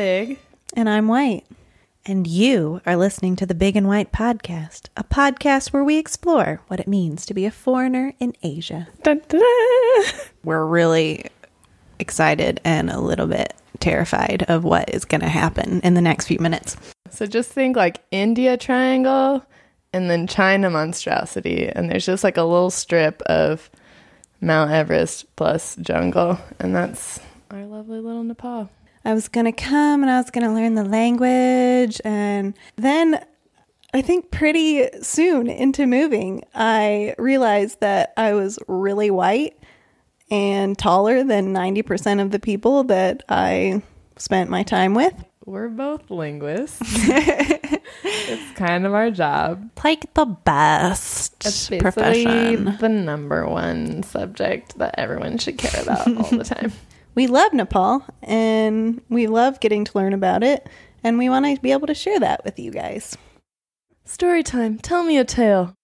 Big. And I'm White. And you are listening to the Big and White Podcast, a podcast where we explore what it means to be a foreigner in Asia. Dun, dun, dun. We're really excited and a little bit terrified of what is going to happen in the next few minutes. So just think like India Triangle and then China monstrosity, and there's just like a little strip of Mount Everest plus jungle, and that's our lovely little Nepal. I was going to come and I was going to learn the language. And then I think pretty soon into moving, I realized that I was really white and taller than 90% of the people that I spent my time with. We're both linguists. it's kind of our job. Like the best It's basically profession. the number one subject that everyone should care about all the time. We love Nepal and we love getting to learn about it. And we want to be able to share that with you guys. Story time. Tell me a tale.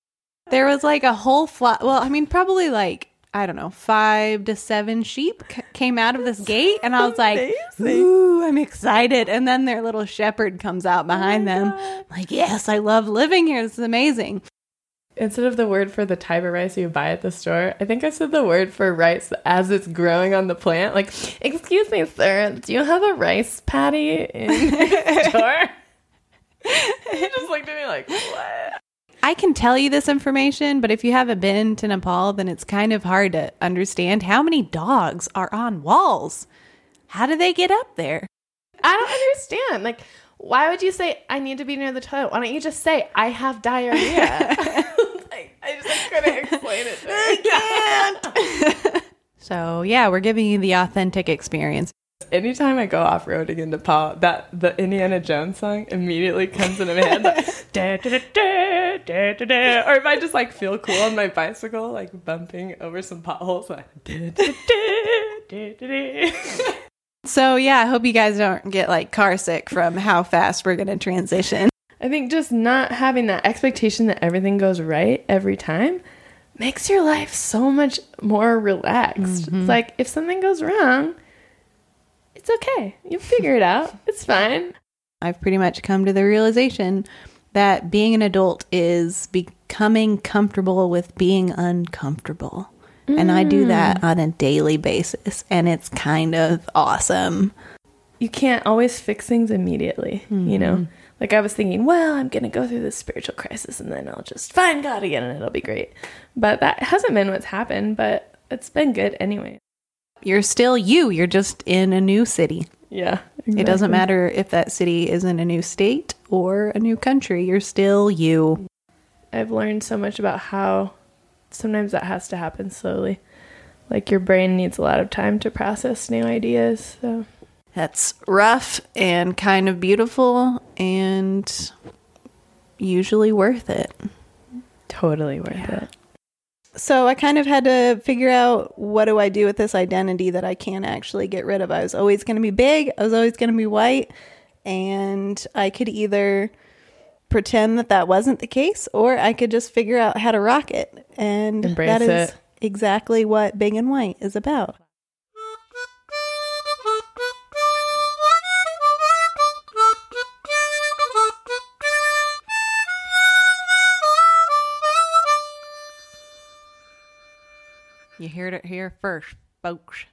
There was like a whole flock. Well, I mean, probably like I don't know, five to seven sheep c- came out of this gate, and I was like, "Ooh, I'm excited!" And then their little shepherd comes out behind oh them, God. like, "Yes, I love living here. This is amazing." Instead of the word for the type of rice you buy at the store, I think I said the word for rice as it's growing on the plant. Like, excuse me, sir, do you have a rice paddy in your store? he just looked at me like, what? I can tell you this information, but if you haven't been to Nepal, then it's kind of hard to understand how many dogs are on walls. How do they get up there? I don't understand. Like, why would you say I need to be near the toilet? Why don't you just say I have diarrhea? like, I just I couldn't explain it. To her. So yeah, we're giving you the authentic experience. Anytime I go off roading in Nepal, that the Indiana Jones song immediately comes into my head. Like, da, da, da, da, da, da, da. Or if I just like feel cool on my bicycle, like bumping over some potholes, like, da, da, da, da, da, da. So yeah, I hope you guys don't get like car sick from how fast we're gonna transition. I think just not having that expectation that everything goes right every time makes your life so much more relaxed. It's mm-hmm. like if something goes wrong, it's okay. You figure it out. It's fine. I've pretty much come to the realization that being an adult is becoming comfortable with being uncomfortable. And I do that mm. on a daily basis, and it's kind of awesome. You can't always fix things immediately, you know? Mm-hmm. Like I was thinking, well, I'm going to go through this spiritual crisis and then I'll just find God again and it'll be great. But that hasn't been what's happened, but it's been good anyway. You're still you, you're just in a new city. Yeah. It doesn't matter if that city is in a new state or a new country, you're still you. I've learned so much about how sometimes that has to happen slowly. Like your brain needs a lot of time to process new ideas. So That's rough and kind of beautiful and usually worth it. totally worth Yeah. it. So I kind of had to figure out what do I do with this identity that I can't actually get rid of. I was always going to be big, I was always going to be white, and I could either pretend that that wasn't the case or I could just figure out how to rock it. And Embrace that is it. exactly what Big and White is about. You heard it here first, folks.